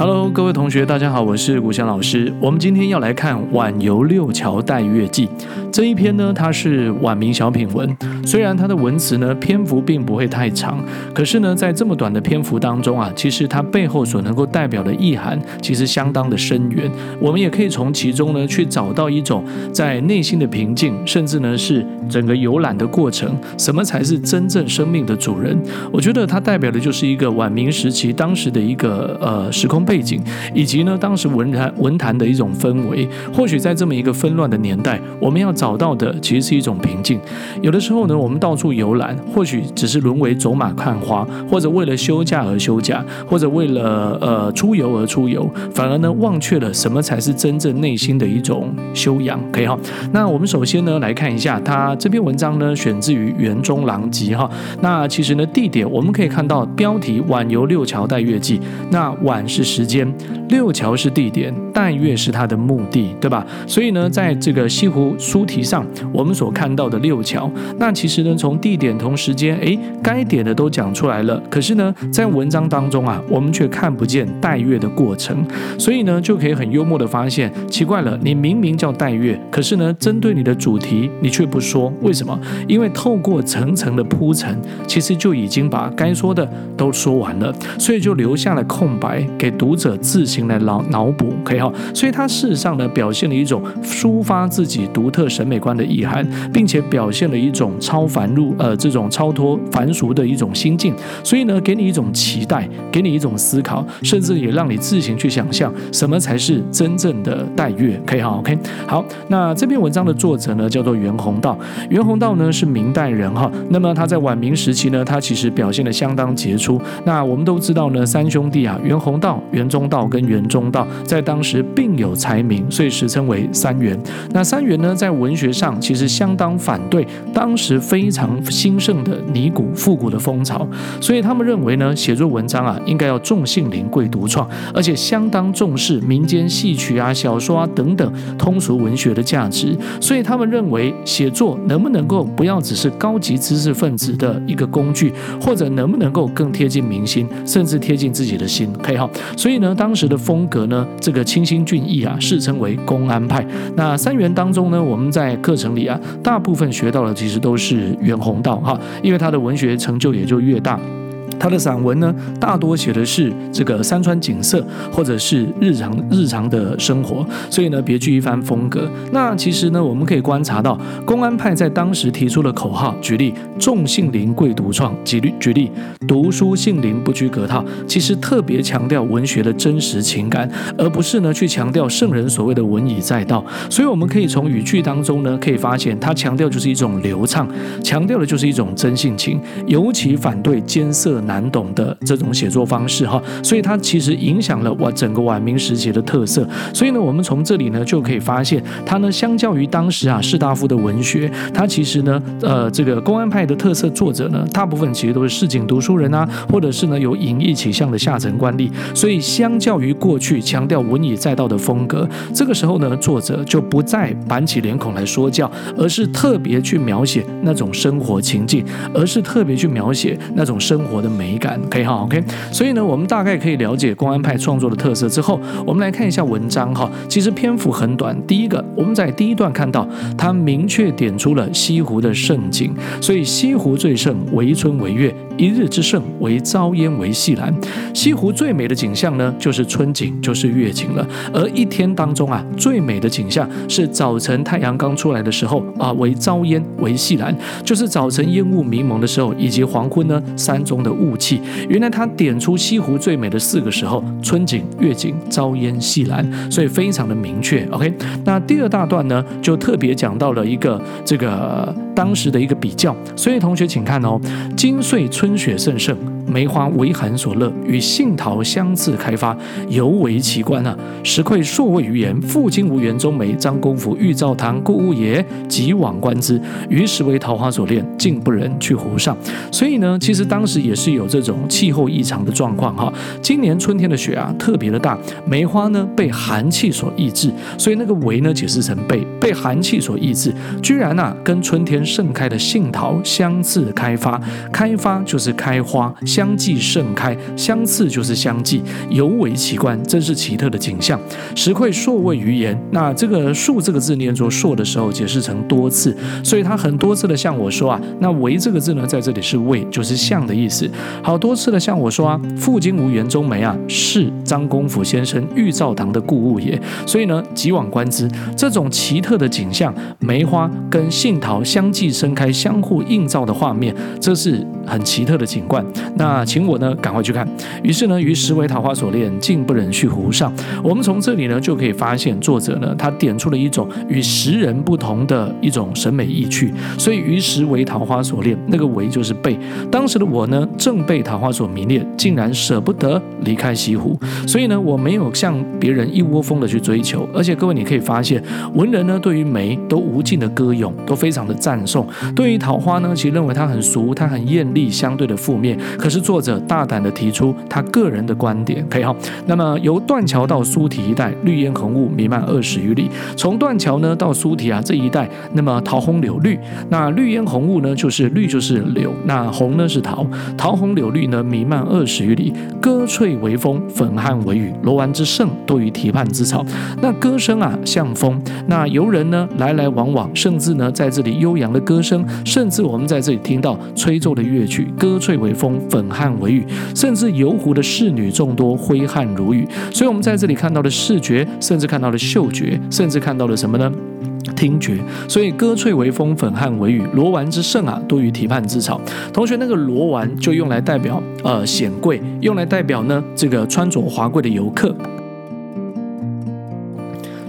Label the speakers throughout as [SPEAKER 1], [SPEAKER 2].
[SPEAKER 1] Hello，各位同学，大家好，我是古香老师。我们今天要来看《晚游六桥待月记》这一篇呢，它是晚明小品文。虽然它的文词呢篇幅并不会太长，可是呢，在这么短的篇幅当中啊，其实它背后所能够代表的意涵，其实相当的深远。我们也可以从其中呢去找到一种在内心的平静，甚至呢是整个游览的过程，什么才是真正生命的主人？我觉得它代表的就是一个晚明时期当时的一个呃时空背景，以及呢，当时文坛文坛的一种氛围，或许在这么一个纷乱的年代，我们要找到的其实是一种平静。有的时候呢，我们到处游览，或许只是沦为走马看花，或者为了休假而休假，或者为了呃出游而出游，反而呢忘却了什么才是真正内心的一种修养。可以哈，那我们首先呢来看一下，他这篇文章呢选自于《园中狼集》哈。那其实呢地点我们可以看到标题“晚游六桥待月记”，那晚是时间，六桥是地点，待月是它的目的，对吧？所以呢，在这个西湖书题上，我们所看到的六桥，那其实呢，从地点同时间，诶，该点的都讲出来了。可是呢，在文章当中啊，我们却看不见待月的过程，所以呢，就可以很幽默的发现，奇怪了，你明明叫待月，可是呢，针对你的主题，你却不说，为什么？因为透过层层的铺陈，其实就已经把该说的都说完了，所以就留下了空白给读。者自行来脑脑补，可以哈，所以他事实上呢，表现了一种抒发自己独特审美观的意涵，并且表现了一种超凡入呃这种超脱凡俗的一种心境，所以呢，给你一种期待，给你一种思考，甚至也让你自行去想象什么才是真正的待月，可以哈，OK，好，那这篇文章的作者呢叫做袁宏道，袁宏道呢是明代人哈，那么他在晚明时期呢，他其实表现得相当杰出，那我们都知道呢，三兄弟啊，袁宏道。袁中道跟袁宗道在当时并有才名，所以时称为三袁。那三袁呢，在文文学上其实相当反对当时非常兴盛的拟古复古的风潮，所以他们认为呢，写作文章啊，应该要重性灵、贵独创，而且相当重视民间戏曲啊、小说啊等等通俗文学的价值。所以他们认为，写作能不能够不要只是高级知识分子的一个工具，或者能不能够更贴近民心，甚至贴近自己的心，可以哈。所以。呢，当时的风格呢，这个清新俊逸啊，世称为公安派。那三元当中呢，我们在在课程里啊，大部分学到的其实都是袁宏道哈，因为他的文学成就也就越大。他的散文呢，大多写的是这个山川景色，或者是日常日常的生活，所以呢，别具一番风格。那其实呢，我们可以观察到，公安派在当时提出的口号，举例重性灵贵独创，举例举例读书性灵不拘格套，其实特别强调文学的真实情感，而不是呢去强调圣人所谓的文以载道。所以我们可以从语句当中呢，可以发现他强调就是一种流畅，强调的就是一种真性情，尤其反对艰涩难懂的这种写作方式哈，所以它其实影响了我整个晚明时期的特色。所以呢，我们从这里呢就可以发现，它呢相较于当时啊士大夫的文学，它其实呢呃这个公安派的特色作者呢，大部分其实都是市井读书人啊，或者是呢有隐逸倾向的下层官吏。所以相较于过去强调文以载道的风格，这个时候呢作者就不再板起脸孔来说教，而是特别去描写那种生活情境，而是特别去描写那种生活的。美感可以哈，OK，所以呢，我们大概可以了解公安派创作的特色之后，我们来看一下文章哈。其实篇幅很短。第一个，我们在第一段看到，他明确点出了西湖的胜景，所以西湖最胜为春为月，一日之盛为朝烟为夕岚。西湖最美的景象呢，就是春景，就是月景了。而一天当中啊，最美的景象是早晨太阳刚出来的时候啊，为朝烟为夕岚，就是早晨烟雾迷蒙的时候，以及黄昏呢山中的雾。气，原来他点出西湖最美的四个时候：春景、月景、朝烟、夕岚，所以非常的明确。OK，那第二大段呢，就特别讲到了一个这个当时的一个比较，所以同学请看哦，今岁春雪甚盛。梅花为寒所乐，与杏桃相次开发，尤为奇观啊！实愧数位于言。复今无缘中梅，张公甫欲造堂，故物也。急往观之，于是为桃花所恋，竟不忍去湖上。所以呢，其实当时也是有这种气候异常的状况哈。今年春天的雪啊，特别的大，梅花呢被寒气所抑制，所以那个为呢解释成被被寒气所抑制，居然啊跟春天盛开的杏桃相次开发，开发就是开花。相继盛开，相次就是相继，尤为奇观，真是奇特的景象。实愧硕谓余言。那这个“数”这个字念作“硕”的时候，解释成多次，所以他很多次的向我说啊。那“为”这个字呢，在这里是“为”，就是像的意思。好多次的向我说啊，复今无园中梅啊，是张公甫先生御造堂的故物也。所以呢，即往观之，这种奇特的景象，梅花跟杏桃相继盛开，相互映照的画面，这是很奇特的景观。那请我呢，赶快去看。于是呢，于时为桃花所恋，竟不忍去湖上。我们从这里呢，就可以发现作者呢，他点出了一种与时人不同的一种审美意趣。所以于时为桃花所恋，那个为就是被。当时的我呢，正被桃花所迷恋，竟然舍不得离开西湖。所以呢，我没有像别人一窝蜂的去追求。而且各位，你可以发现，文人呢，对于梅都无尽的歌咏，都非常的赞颂。对于桃花呢，其实认为它很俗，它很艳丽，相对的负面。可是作者大胆的提出他个人的观点，可以哈。那么由断桥到苏堤一带，绿烟红雾弥漫二十余里。从断桥呢到苏堤啊这一带，那么桃红柳绿，那绿烟红雾呢就是绿就是柳，那红呢是桃，桃红柳绿呢弥漫二十余里。歌翠为风，粉汉为雨，罗玩之盛多于堤畔之草。那歌声啊像风，那游人呢来来往往，甚至呢在这里悠扬的歌声，甚至我们在这里听到吹奏的乐曲，歌翠为风，粉粉汗为雨，甚至游湖的侍女众多，挥汗如雨。所以，我们在这里看到了视觉，甚至看到了嗅觉，甚至看到了什么呢？听觉。所以，歌翠为风，粉汗为雨，罗丸之盛啊，多于堤畔之草。同学，那个罗丸就用来代表呃显贵，用来代表呢这个穿着华贵的游客。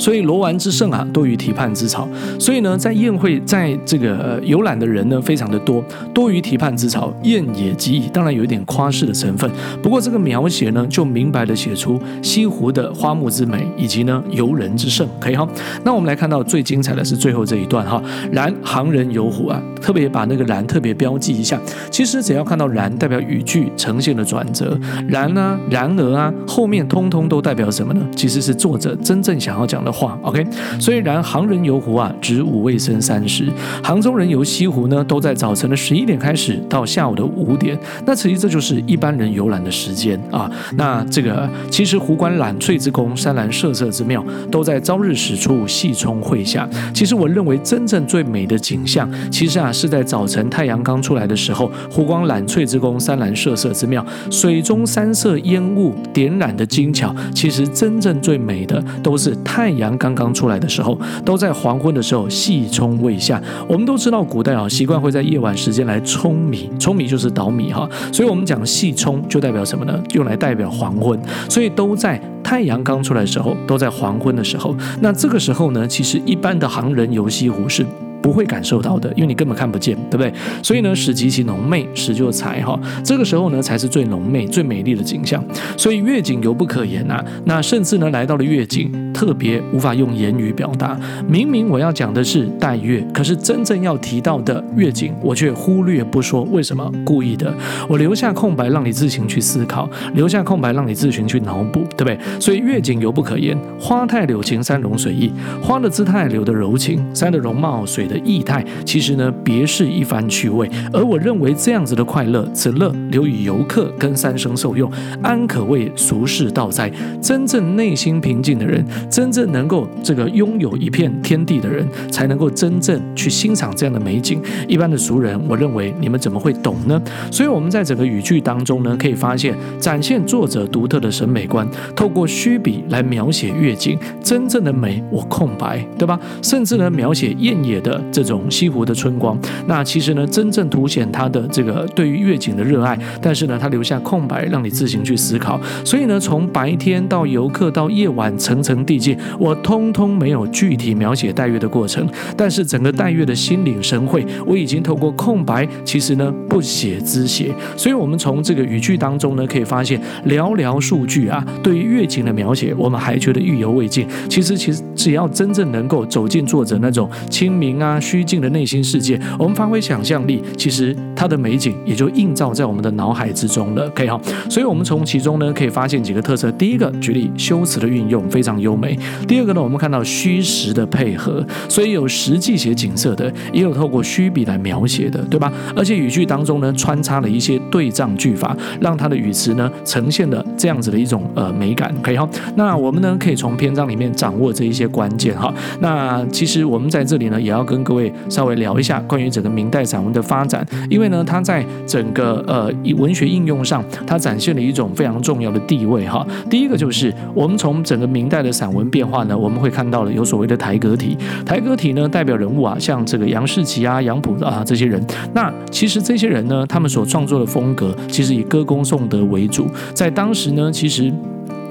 [SPEAKER 1] 所以罗玩之盛啊，多于堤畔之草。所以呢，在宴会，在这个游览的人呢，非常的多，多于堤畔之草。宴也极矣，当然有一点夸饰的成分。不过这个描写呢，就明白的写出西湖的花木之美，以及呢游人之盛，可以哈。那我们来看到最精彩的是最后这一段哈。然行人游湖啊，特别把那个然特别标记一下。其实只要看到然，代表语句呈现了转折。然啊，然而啊，后面通通都代表什么呢？其实是作者真正想要讲的。话 OK，虽然行人游湖啊，只午未申三时，杭州人游西湖呢，都在早晨的十一点开始，到下午的五点。那其实这就是一般人游览的时间啊。那这个其实湖观览翠之功，山岚色色之妙，都在朝日始出，细冲会下。其实我认为真正最美的景象，其实啊是在早晨太阳刚出来的时候，湖光览翠之功，山岚色色之妙，水中山色烟雾点染的精巧。其实真正最美的都是太阳。阳刚刚出来的时候，都在黄昏的时候，细冲未下。我们都知道，古代啊习惯会在夜晚时间来冲米，冲米就是捣米哈。所以我们讲细冲就代表什么呢？用来代表黄昏。所以都在太阳刚出来的时候，都在黄昏的时候。那这个时候呢，其实一般的行人游西湖是。不会感受到的，因为你根本看不见，对不对？所以呢，使极其浓媚，使就才哈，这个时候呢，才是最浓媚、最美丽的景象。所以月景犹不可言呐、啊，那甚至呢，来到了月景，特别无法用言语表达。明明我要讲的是带月，可是真正要提到的月景，我却忽略不说。为什么？故意的，我留下空白，让你自行去思考，留下空白，让你自行去脑补，对不对？所以月景犹不可言，花态柳情，山容水意，花的姿态，柳的柔情，山的容貌，水的意态其实呢，别是一番趣味。而我认为这样子的快乐，此乐留与游客跟三生受用，安可谓俗世道哉？真正内心平静的人，真正能够这个拥有一片天地的人，才能够真正去欣赏这样的美景。一般的俗人，我认为你们怎么会懂呢？所以，我们在整个语句当中呢，可以发现展现作者独特的审美观，透过虚笔来描写月景，真正的美我空白，对吧？甚至呢，描写艳野的。这种西湖的春光，那其实呢，真正凸显他的这个对于月景的热爱。但是呢，他留下空白，让你自行去思考。所以呢，从白天到游客到夜晚，层层递进，我通通没有具体描写带月的过程。但是整个带月的心领神会，我已经透过空白，其实呢，不写自写。所以，我们从这个语句当中呢，可以发现寥寥数句啊，对于月景的描写，我们还觉得意犹未尽。其实，其实只要真正能够走进作者那种清明啊。虚静的内心世界，我们发挥想象力，其实它的美景也就映照在我们的脑海之中了。可以哈，所以我们从其中呢可以发现几个特色。第一个，举例修辞的运用非常优美。第二个呢，我们看到虚实的配合，所以有实际写景色的，也有透过虚笔来描写的，对吧？而且语句当中呢，穿插了一些对仗句法，让它的语词呢呈现了这样子的一种呃美感。可以哈，那我们呢可以从篇章里面掌握这一些关键哈。那其实我们在这里呢，也要跟各位稍微聊一下关于整个明代散文的发展，因为呢，它在整个呃文学应用上，它展现了一种非常重要的地位哈。第一个就是我们从整个明代的散文变化呢，我们会看到了有所谓的台阁体，台阁体呢代表人物啊，像这个杨士奇啊、杨溥啊这些人。那其实这些人呢，他们所创作的风格，其实以歌功颂德为主，在当时呢，其实。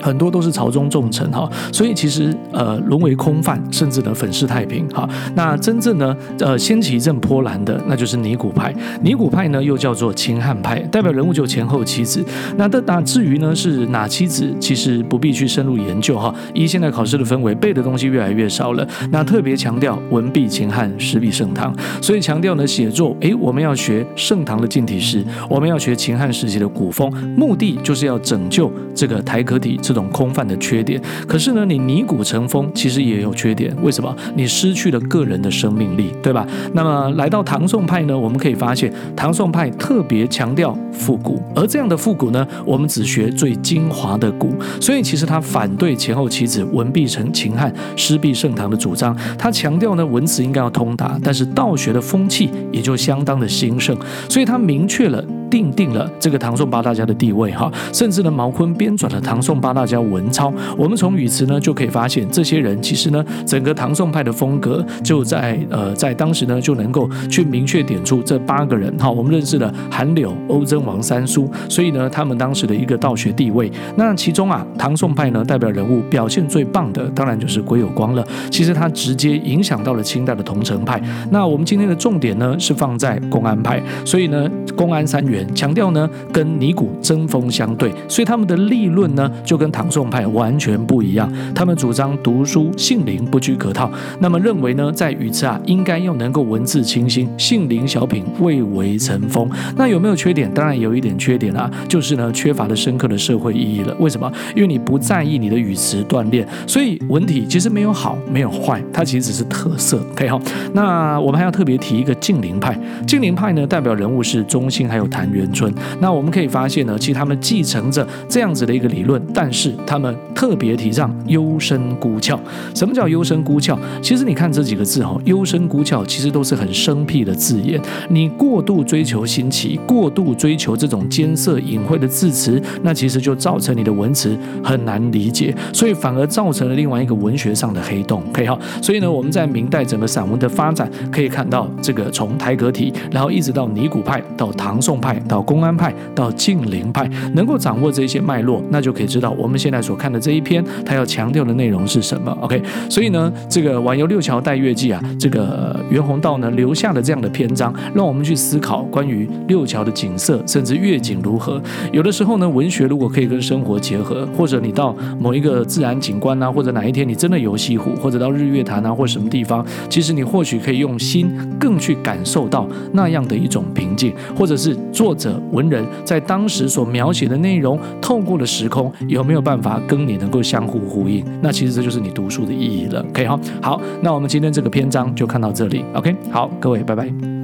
[SPEAKER 1] 很多都是朝中重臣哈，所以其实呃沦为空泛，甚至呢粉饰太平哈。那真正呢呃掀起一阵波澜的，那就是尼古派。尼古派呢又叫做秦汉派，代表人物就前后七子。那的那至于呢是哪七子，其实不必去深入研究哈。以现在考试的氛围，背的东西越来越少了。那特别强调文必秦汉，诗必盛唐，所以强调呢写作，诶，我们要学盛唐的近体诗，我们要学秦汉时期的古风，目的就是要拯救这个台阁体。这种空泛的缺点，可是呢，你泥古成风，其实也有缺点。为什么？你失去了个人的生命力，对吧？那么来到唐宋派呢，我们可以发现，唐宋派特别强调复古，而这样的复古呢，我们只学最精华的古。所以其实他反对前后七子文必成秦汉，诗必盛唐的主张。他强调呢，文词应该要通达，但是道学的风气也就相当的兴盛。所以他明确了。定定了这个唐宋八大家的地位哈，甚至呢，毛坤编纂了唐宋八大家文钞。我们从语词呢就可以发现，这些人其实呢，整个唐宋派的风格就在呃在当时呢就能够去明确点出这八个人哈。我们认识了韩柳、欧曾王三苏，所以呢，他们当时的一个道学地位。那其中啊，唐宋派呢代表人物表现最棒的，当然就是归有光了。其实他直接影响到了清代的桐城派。那我们今天的重点呢是放在公安派，所以呢，公安三元。强调呢，跟尼古针锋相对，所以他们的立论呢，就跟唐宋派完全不一样。他们主张读书性灵不拘可套，那么认为呢，在语词啊，应该要能够文字清新，性灵小品蔚为成风。那有没有缺点？当然有一点缺点啊，就是呢，缺乏了深刻的社会意义了。为什么？因为你不在意你的语词锻炼，所以文体其实没有好，没有坏，它其实只是特色。可以哈。那我们还要特别提一个晋陵派，晋陵派呢，代表人物是中心还有谭。元春，那我们可以发现呢，其实他们继承着这样子的一个理论，但是他们特别提倡幽深孤峭。什么叫幽深孤峭？其实你看这几个字哈，幽深孤峭其实都是很生僻的字眼。你过度追求新奇，过度追求这种艰涩隐晦的字词，那其实就造成你的文词很难理解，所以反而造成了另外一个文学上的黑洞。可以哈，所以呢，我们在明代整个散文的发展，可以看到这个从台阁体，然后一直到拟古派，到唐宋派。到公安派，到晋陵派，能够掌握这些脉络，那就可以知道我们现在所看的这一篇，它要强调的内容是什么。OK，所以呢，这个晚游六桥待月记啊，这个袁宏道呢留下了这样的篇章，让我们去思考关于六桥的景色，甚至月景如何。有的时候呢，文学如果可以跟生活结合，或者你到某一个自然景观啊，或者哪一天你真的游西湖，或者到日月潭啊，或什么地方，其实你或许可以用心更去感受到那样的一种平静，或者是做。或者文人在当时所描写的内容，透过了时空，有没有办法跟你能够相互呼应？那其实这就是你读书的意义了。OK 哈，好，那我们今天这个篇章就看到这里。OK，好，各位，拜拜。